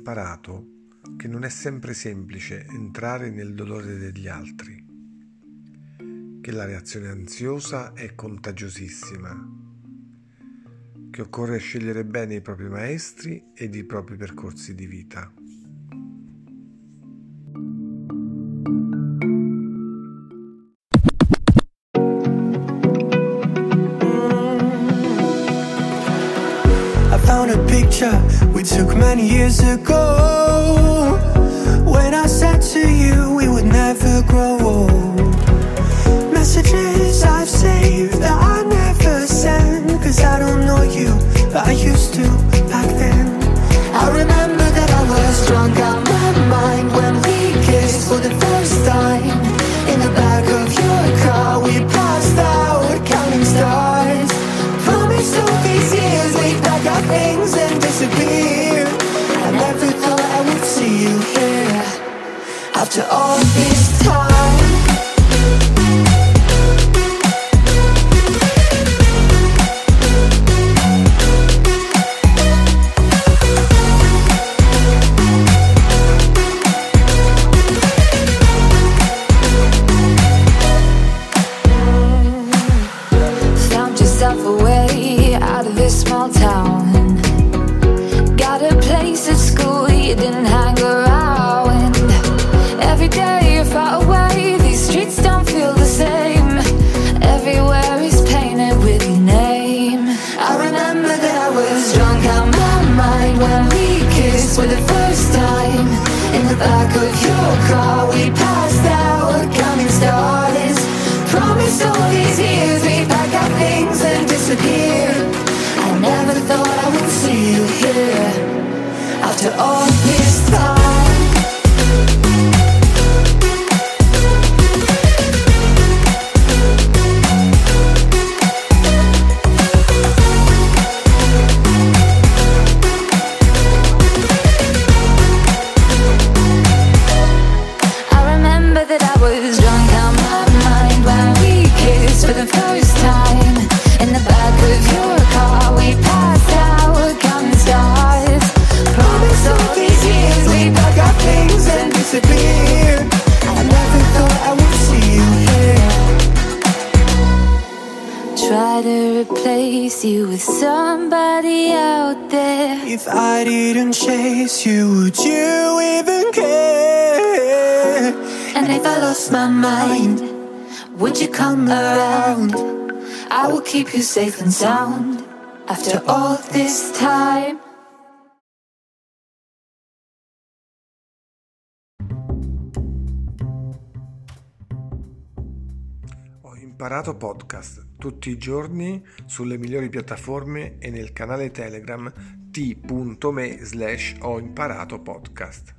imparato che non è sempre semplice entrare nel dolore degli altri, che la reazione ansiosa è contagiosissima, che occorre scegliere bene i propri maestri ed i propri percorsi di vita. Picture we took many years ago. When I said to you we would never grow old Messages I've saved that I never sent Cause I don't know you, but I used to back then. I remember that I was drunk out my mind When we kissed for the first time After all this time. Found yourself a out my mind when we kissed for the first time. In the back of your car, we passed out replace you with somebody out there. If I didn't chase you, would you even care? And if I lost my mind, would you come around? I will keep you safe and sound after all this time. Imparato podcast tutti i giorni sulle migliori piattaforme e nel canale Telegram t.me slash ho imparato podcast.